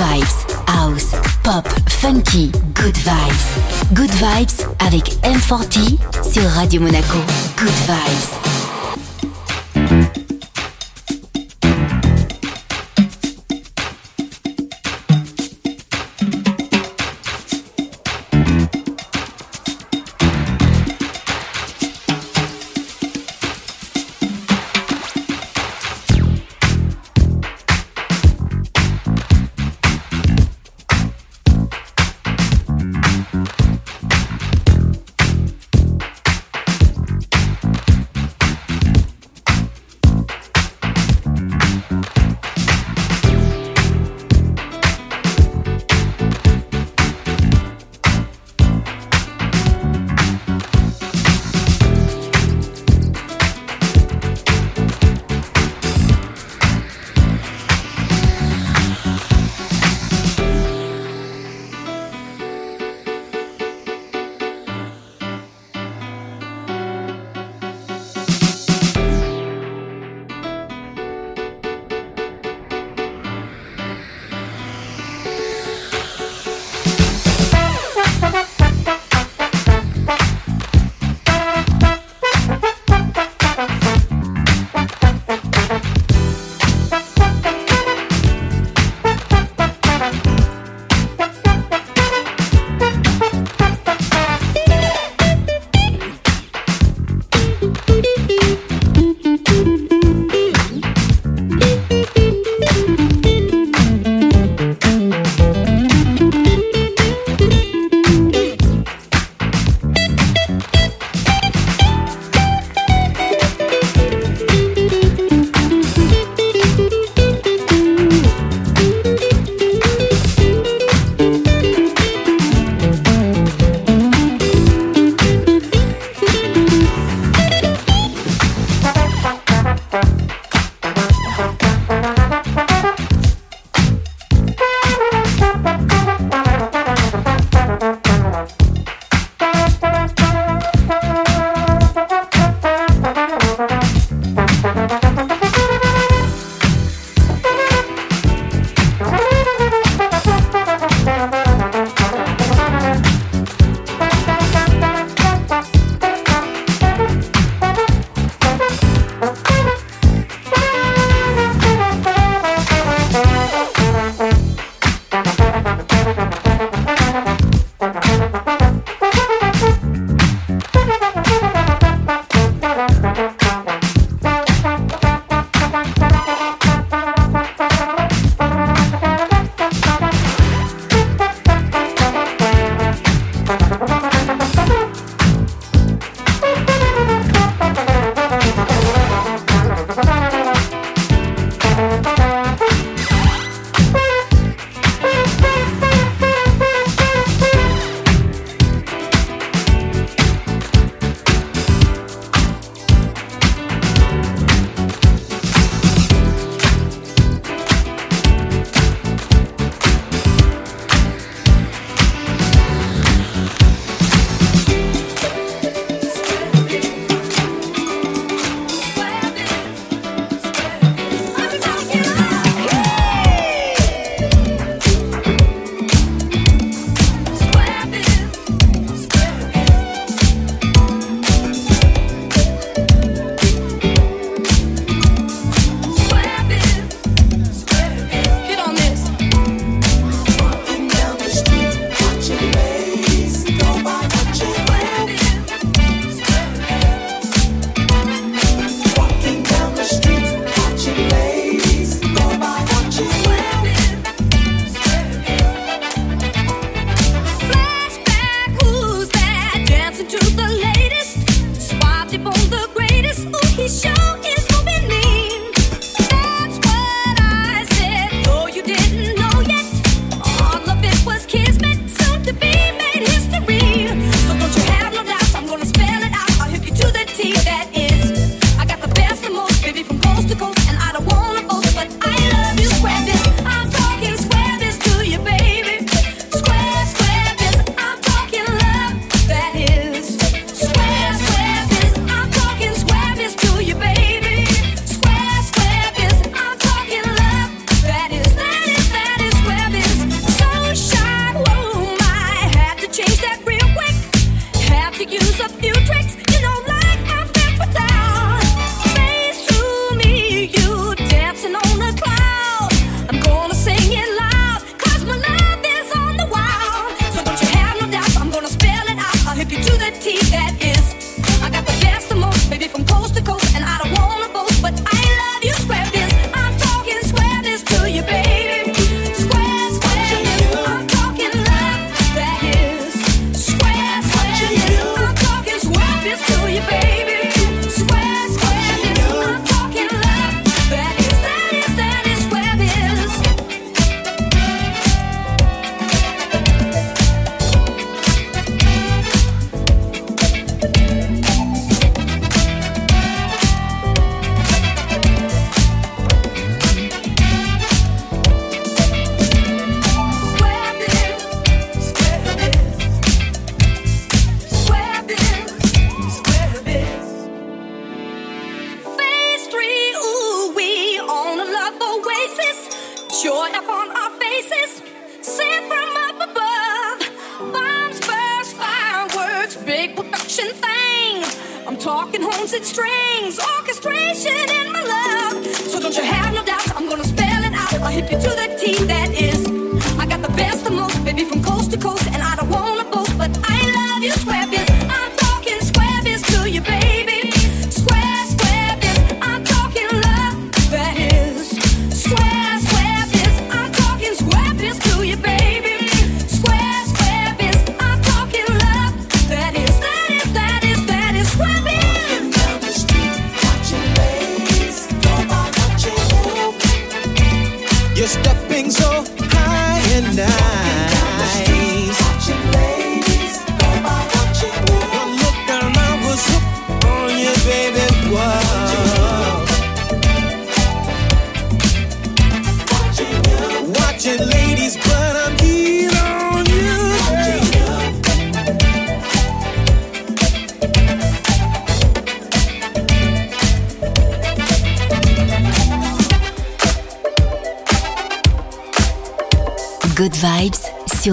Vibes, house, pop, funky, good vibes. Good vibes avec M40 sur Radio Monaco. Good vibes.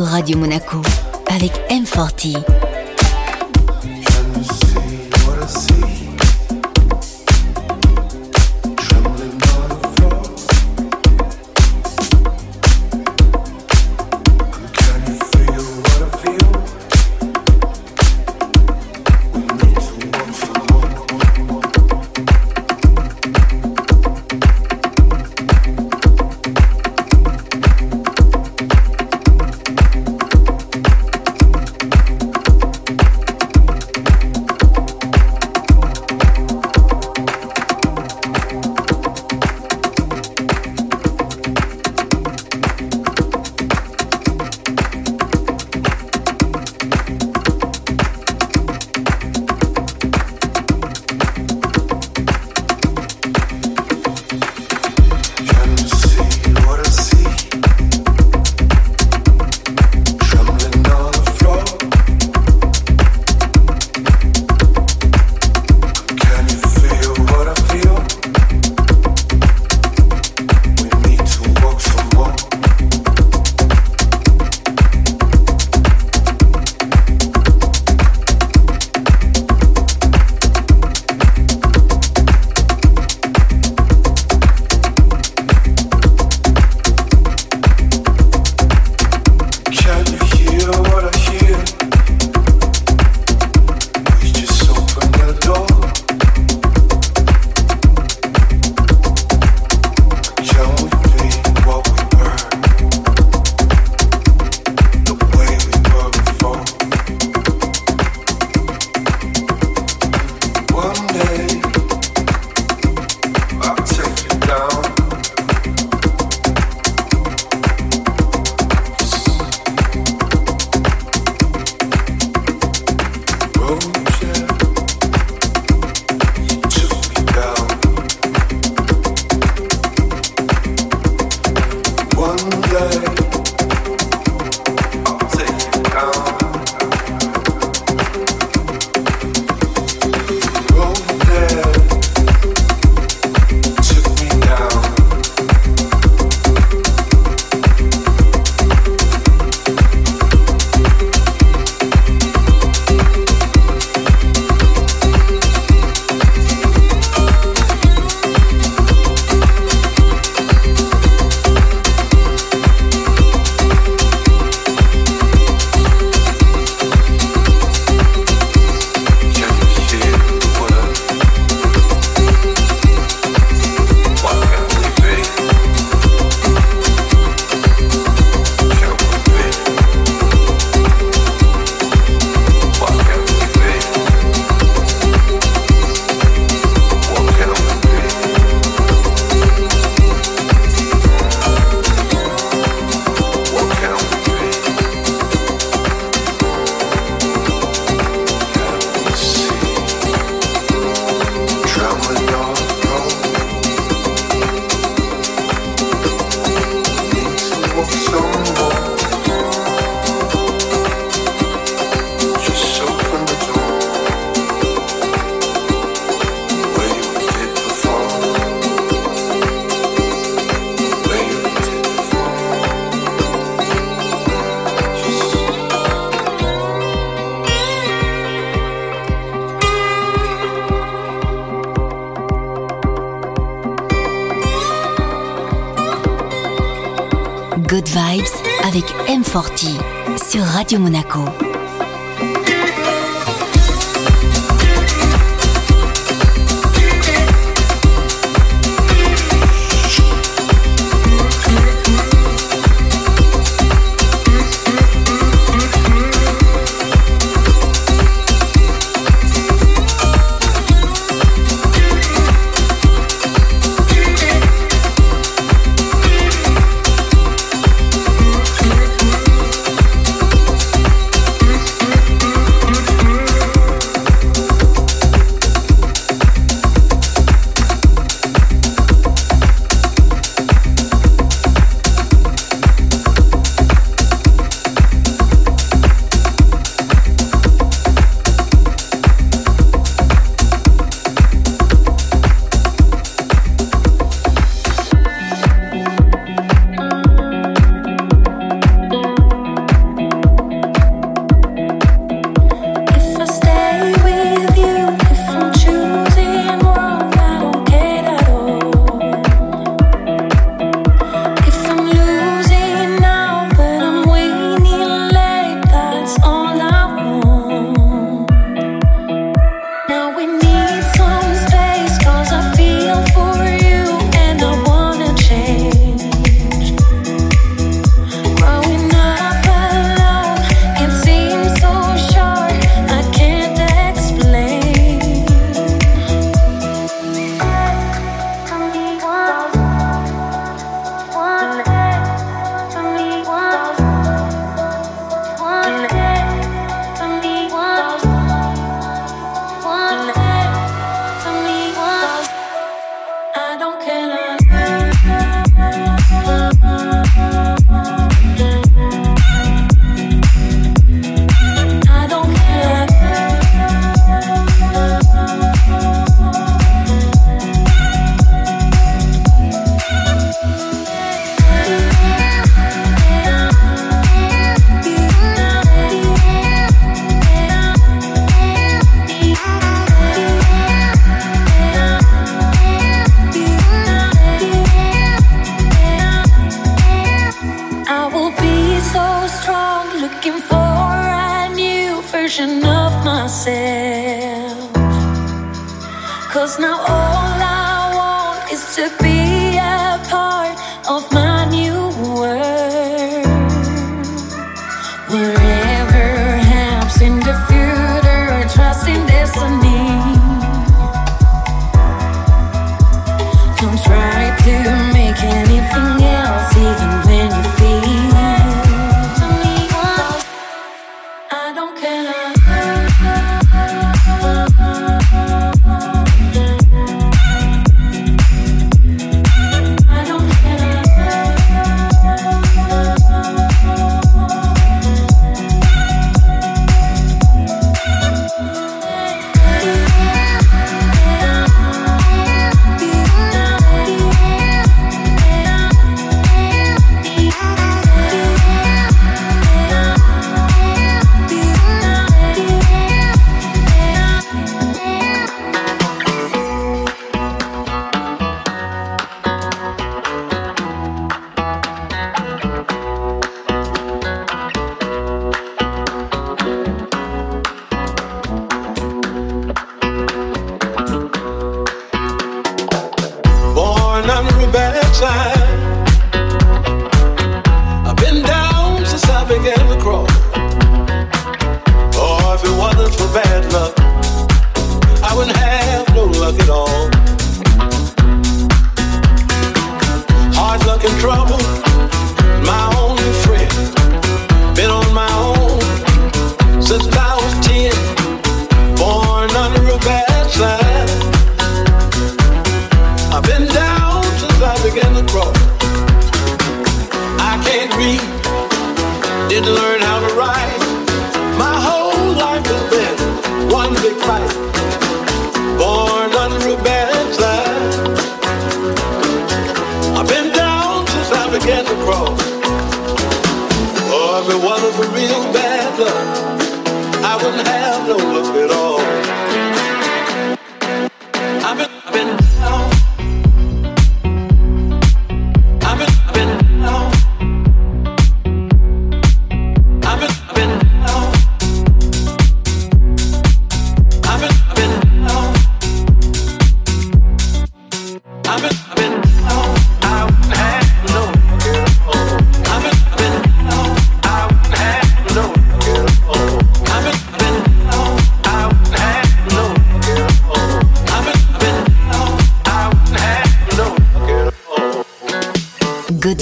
Radio Monaco avec M40. Avec M40 sur Radio Monaco.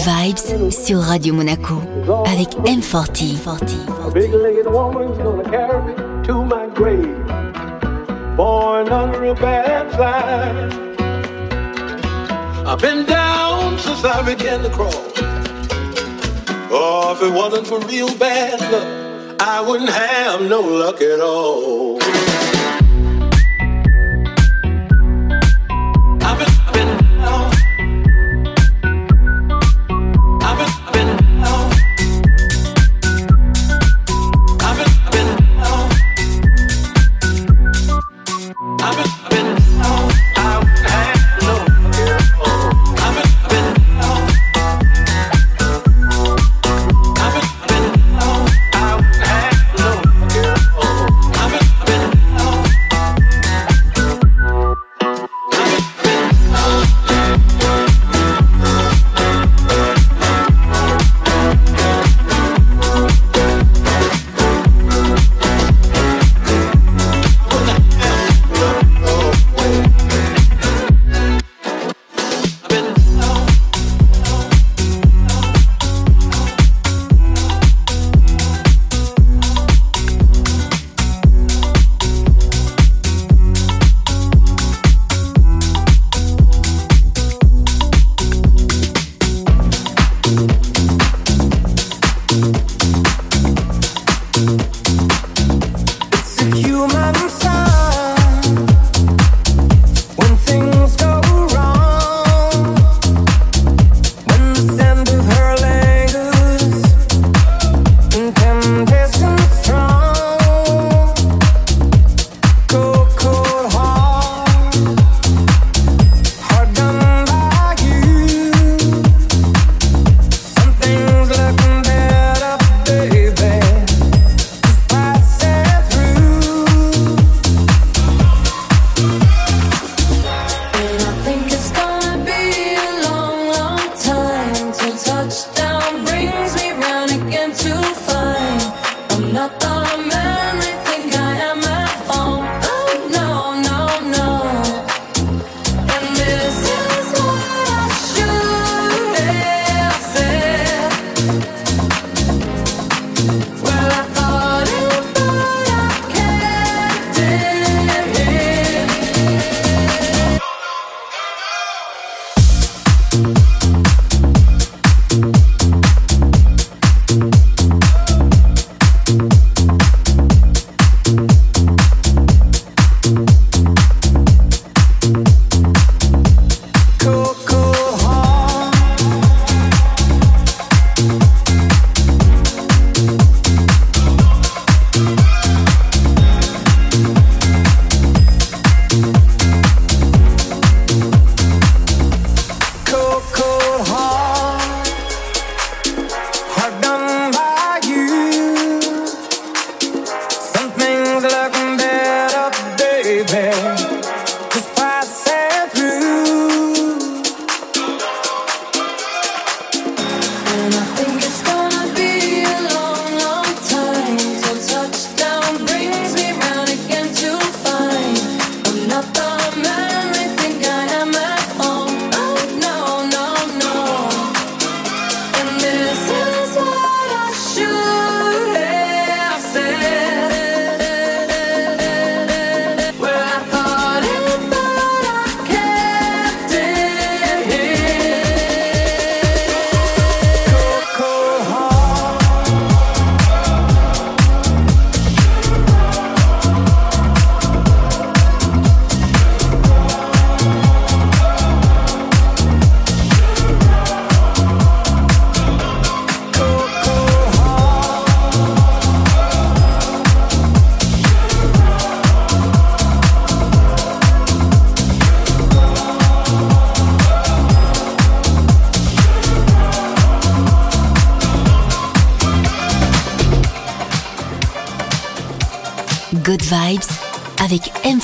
Vibes sur Radio Monaco avec M40. Big-legged woman's gonna carry me to my grave. Born under a bad sign. I've been down since I began to crawl. Oh, if it wasn't for real bad luck, I wouldn't have no luck at all.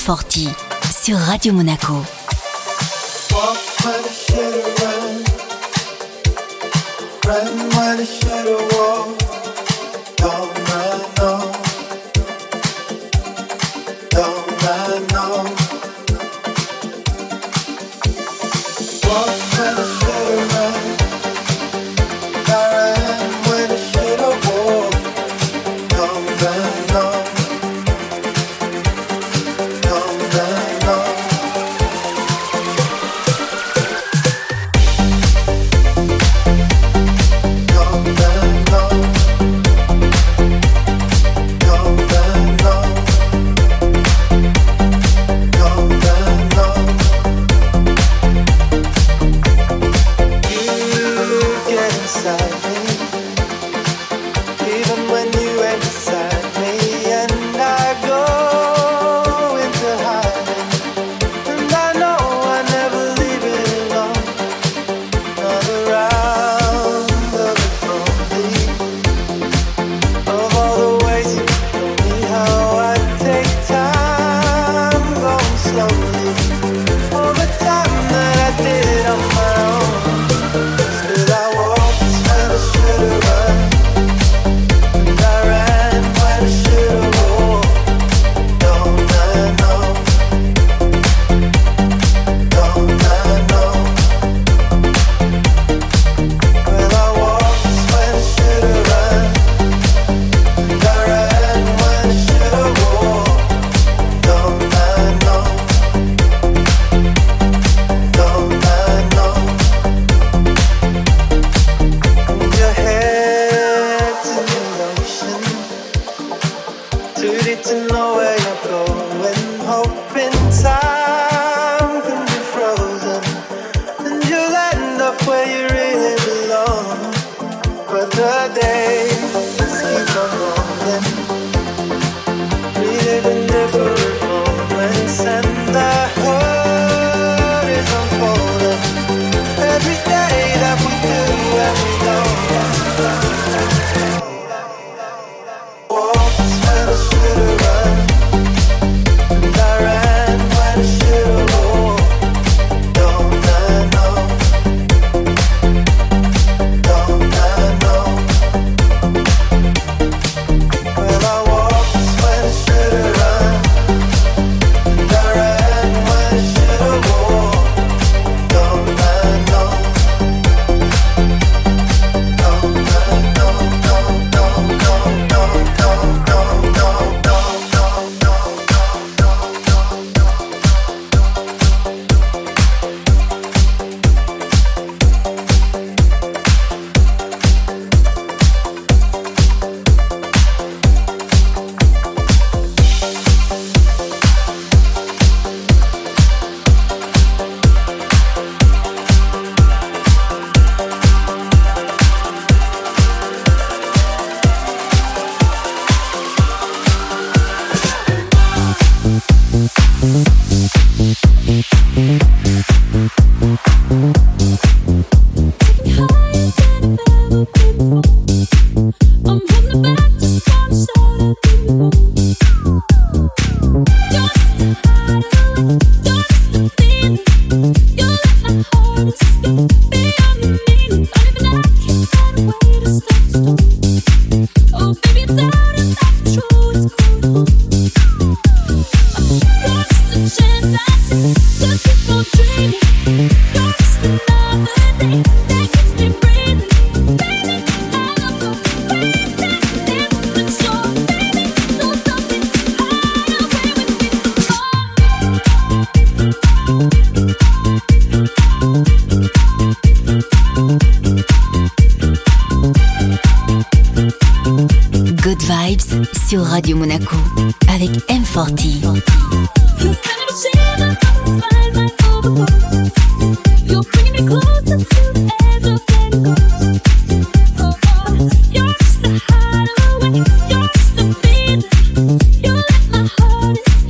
Forti sur Radio Monaco.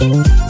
Thank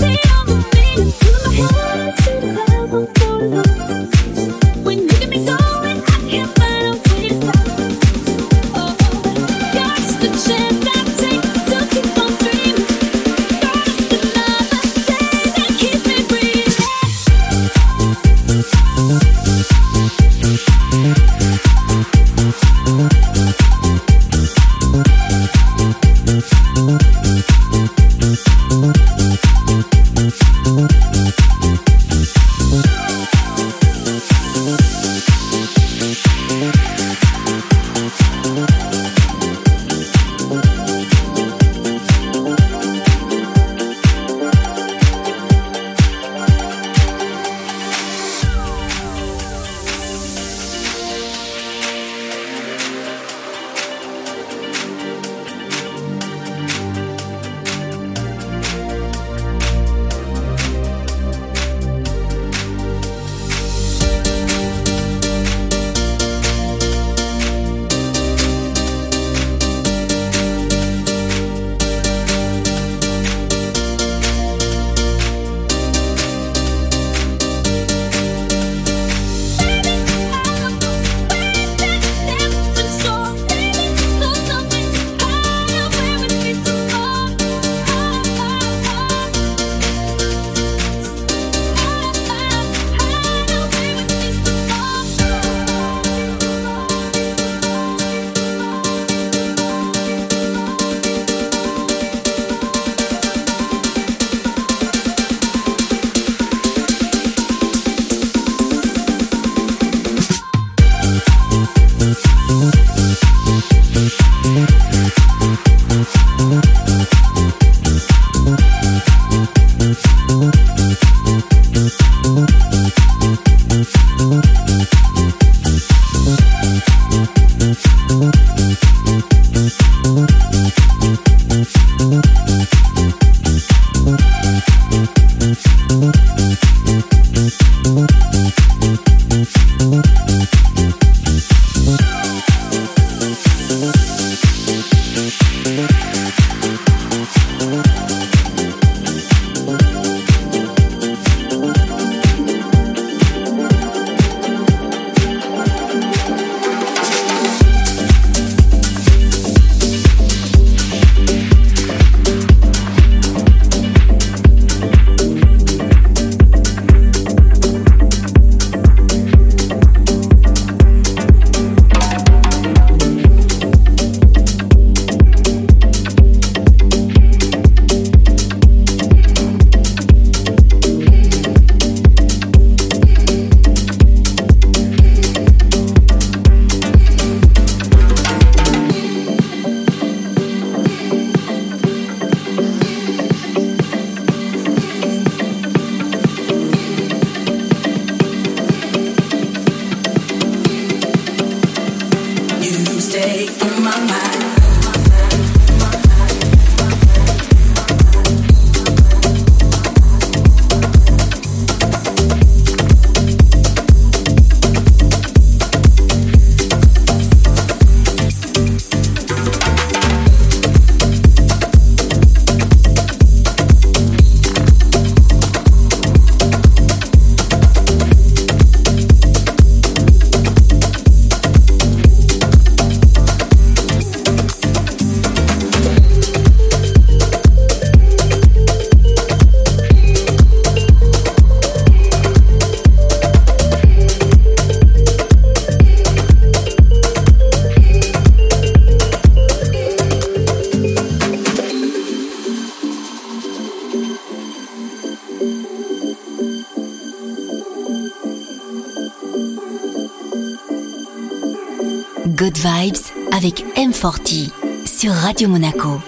M40 sur Radio Monaco.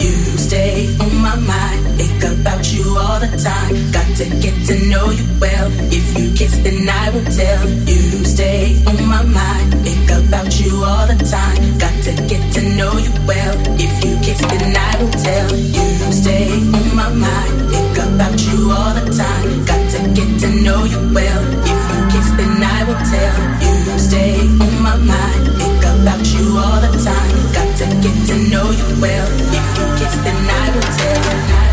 You stay on my mind, think about you all the time. Got to get to know you well. If you kiss, then I will tell. You stay on my mind, think about you all the time. Got to get to know you well. If you kiss, then I will tell. You stay on my mind, think about you all the time. Got to get to know you well. If you kiss, then I will tell. You stay on my mind, time. Got to get to know you well. If you kiss, then I will tell.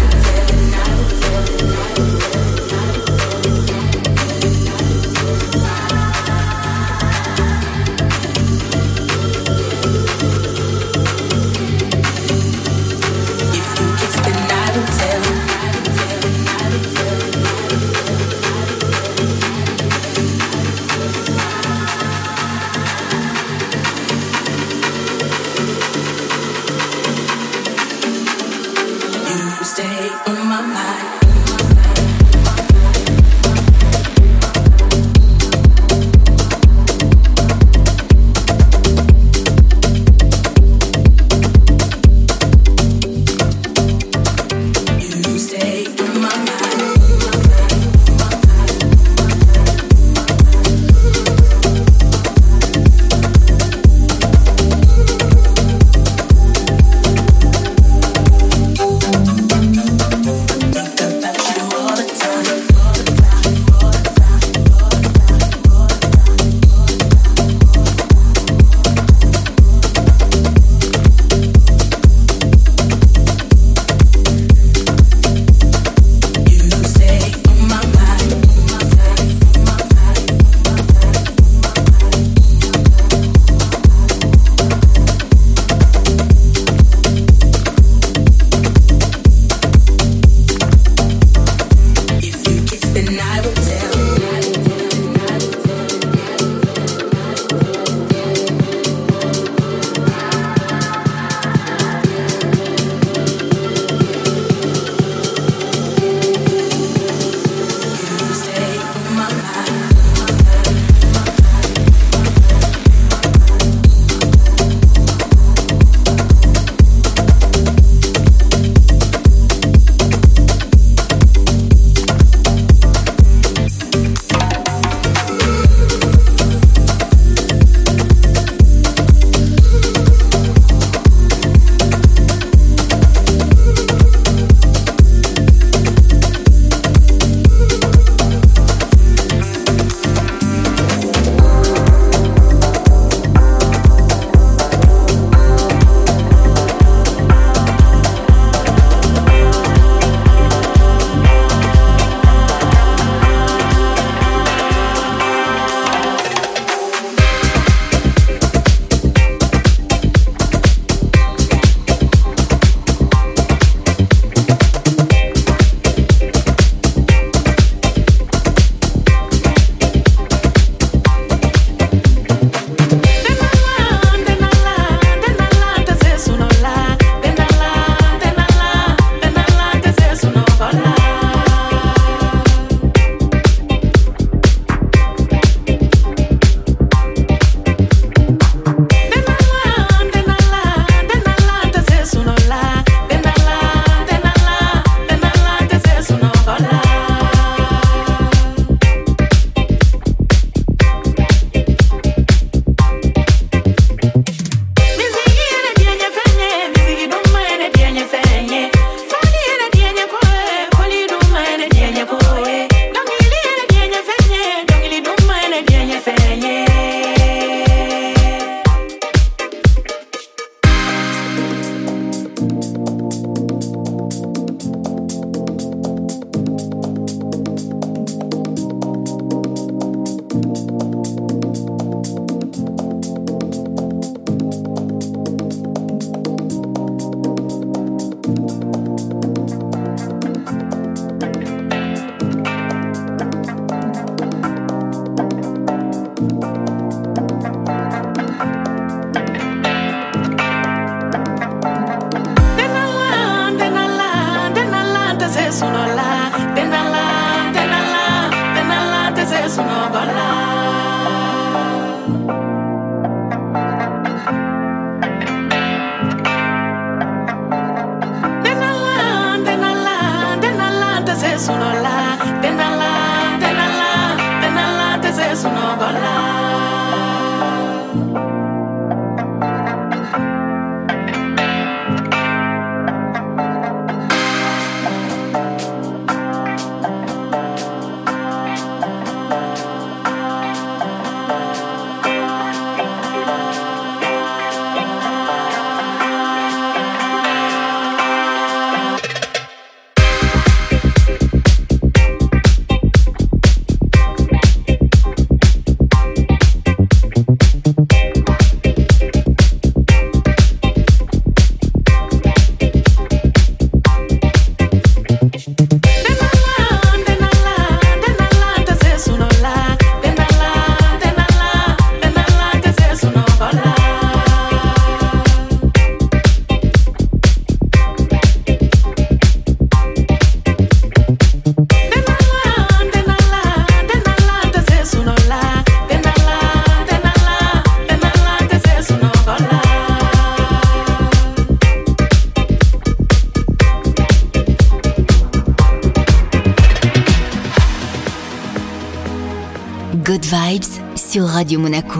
Sur Radio Monaco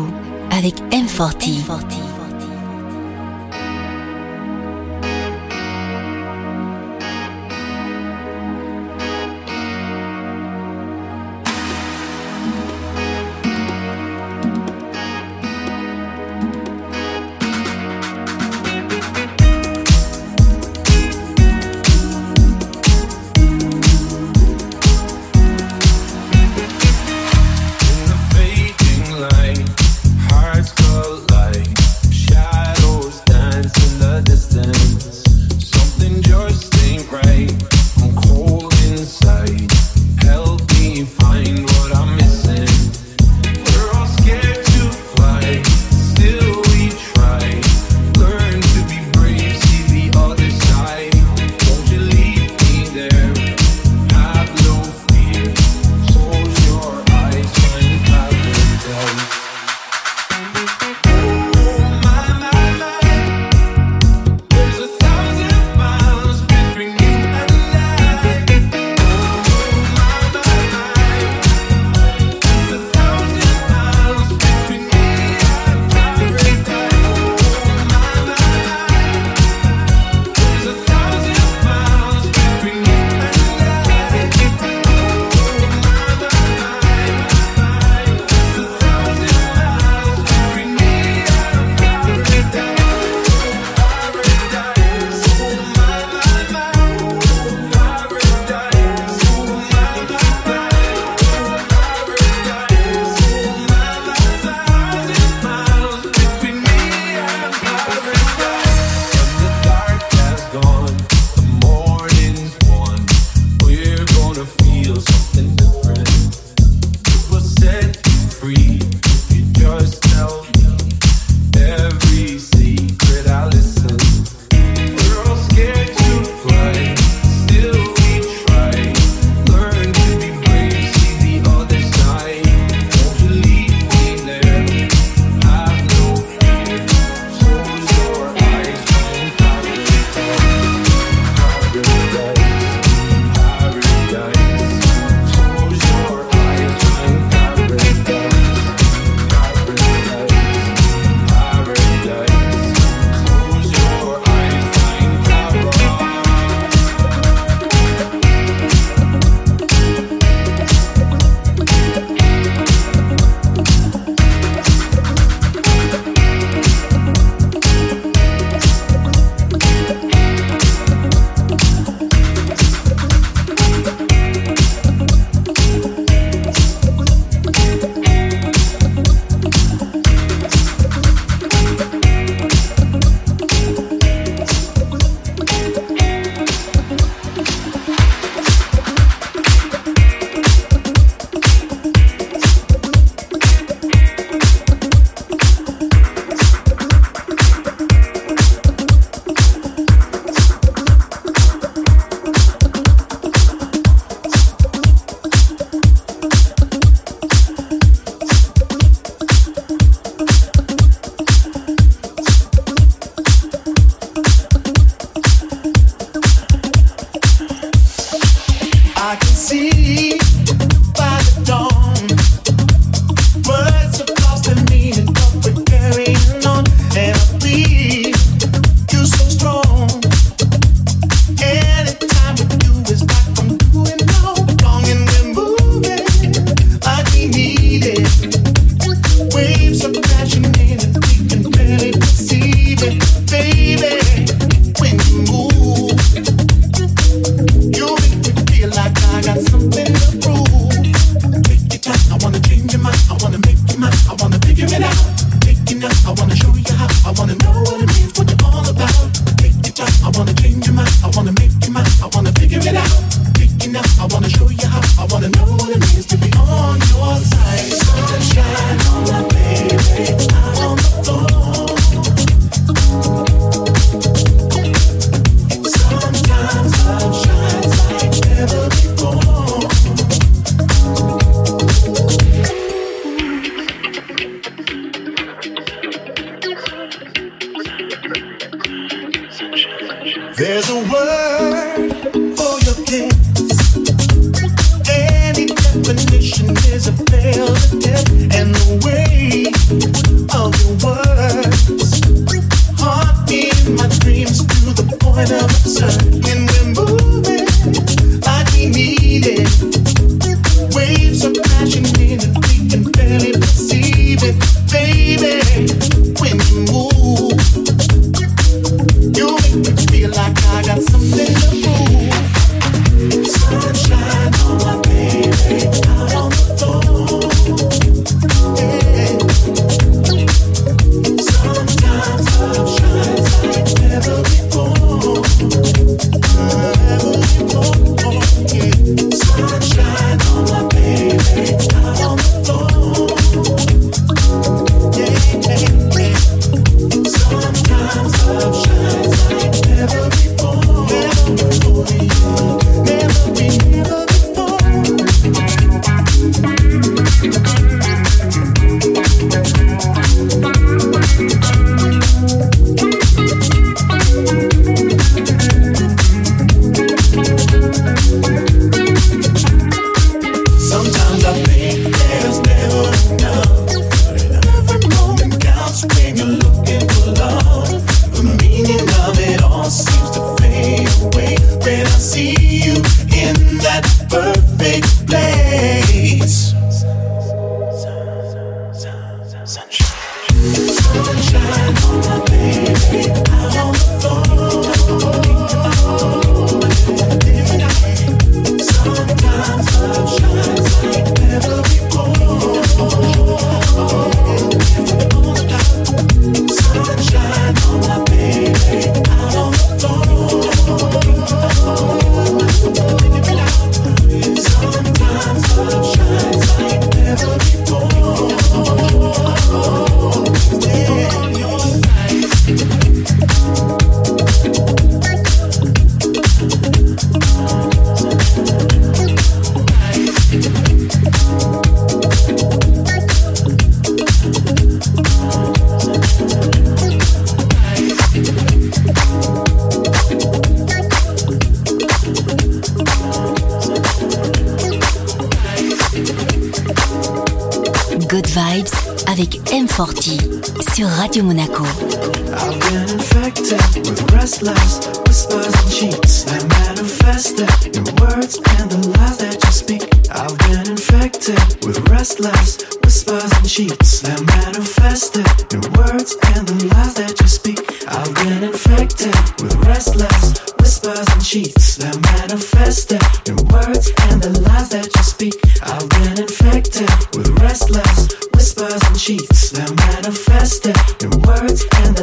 cheats that manifested in words and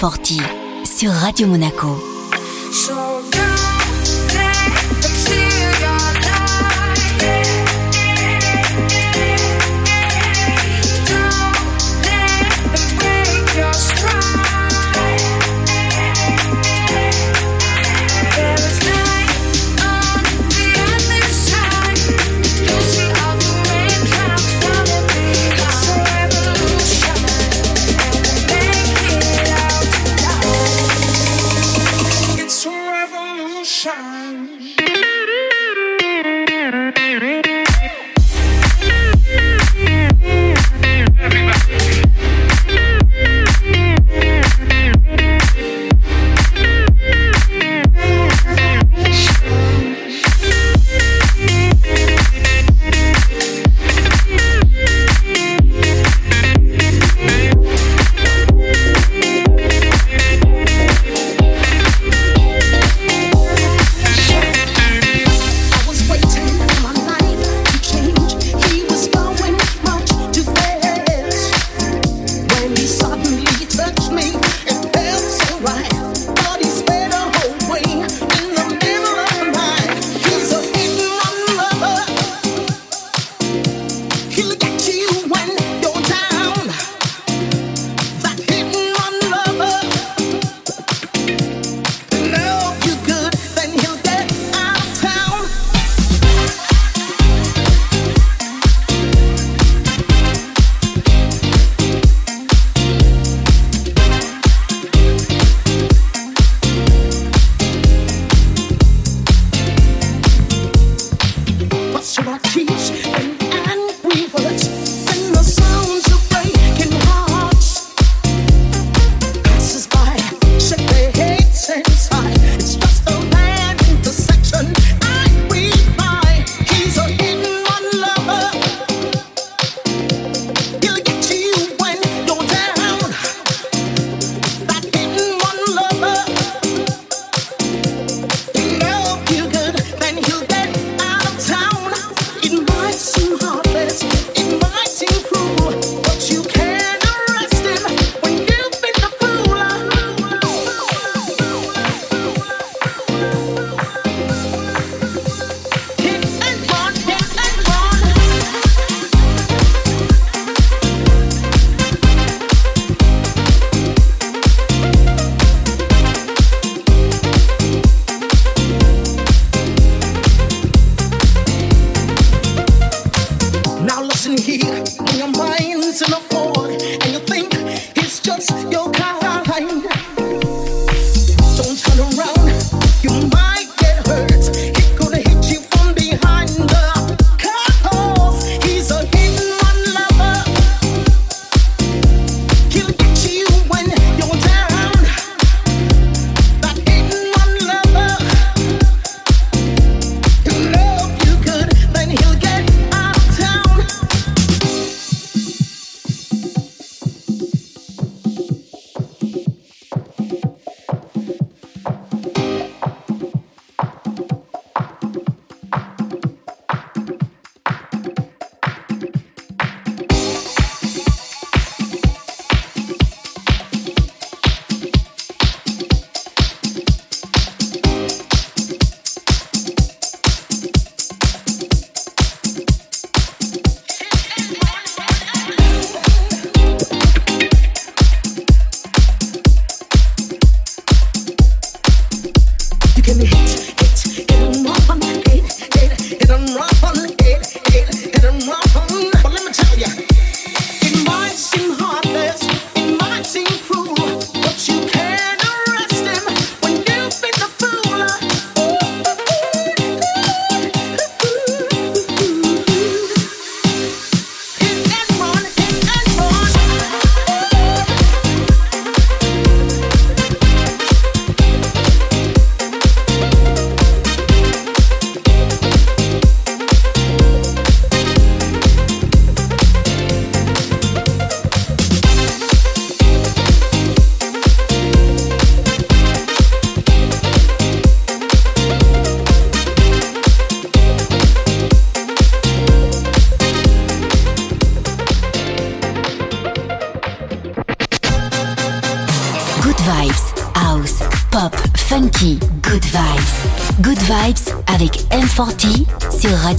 M40 sur Radio Monaco.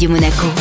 Radio Monaco. Good Vibes.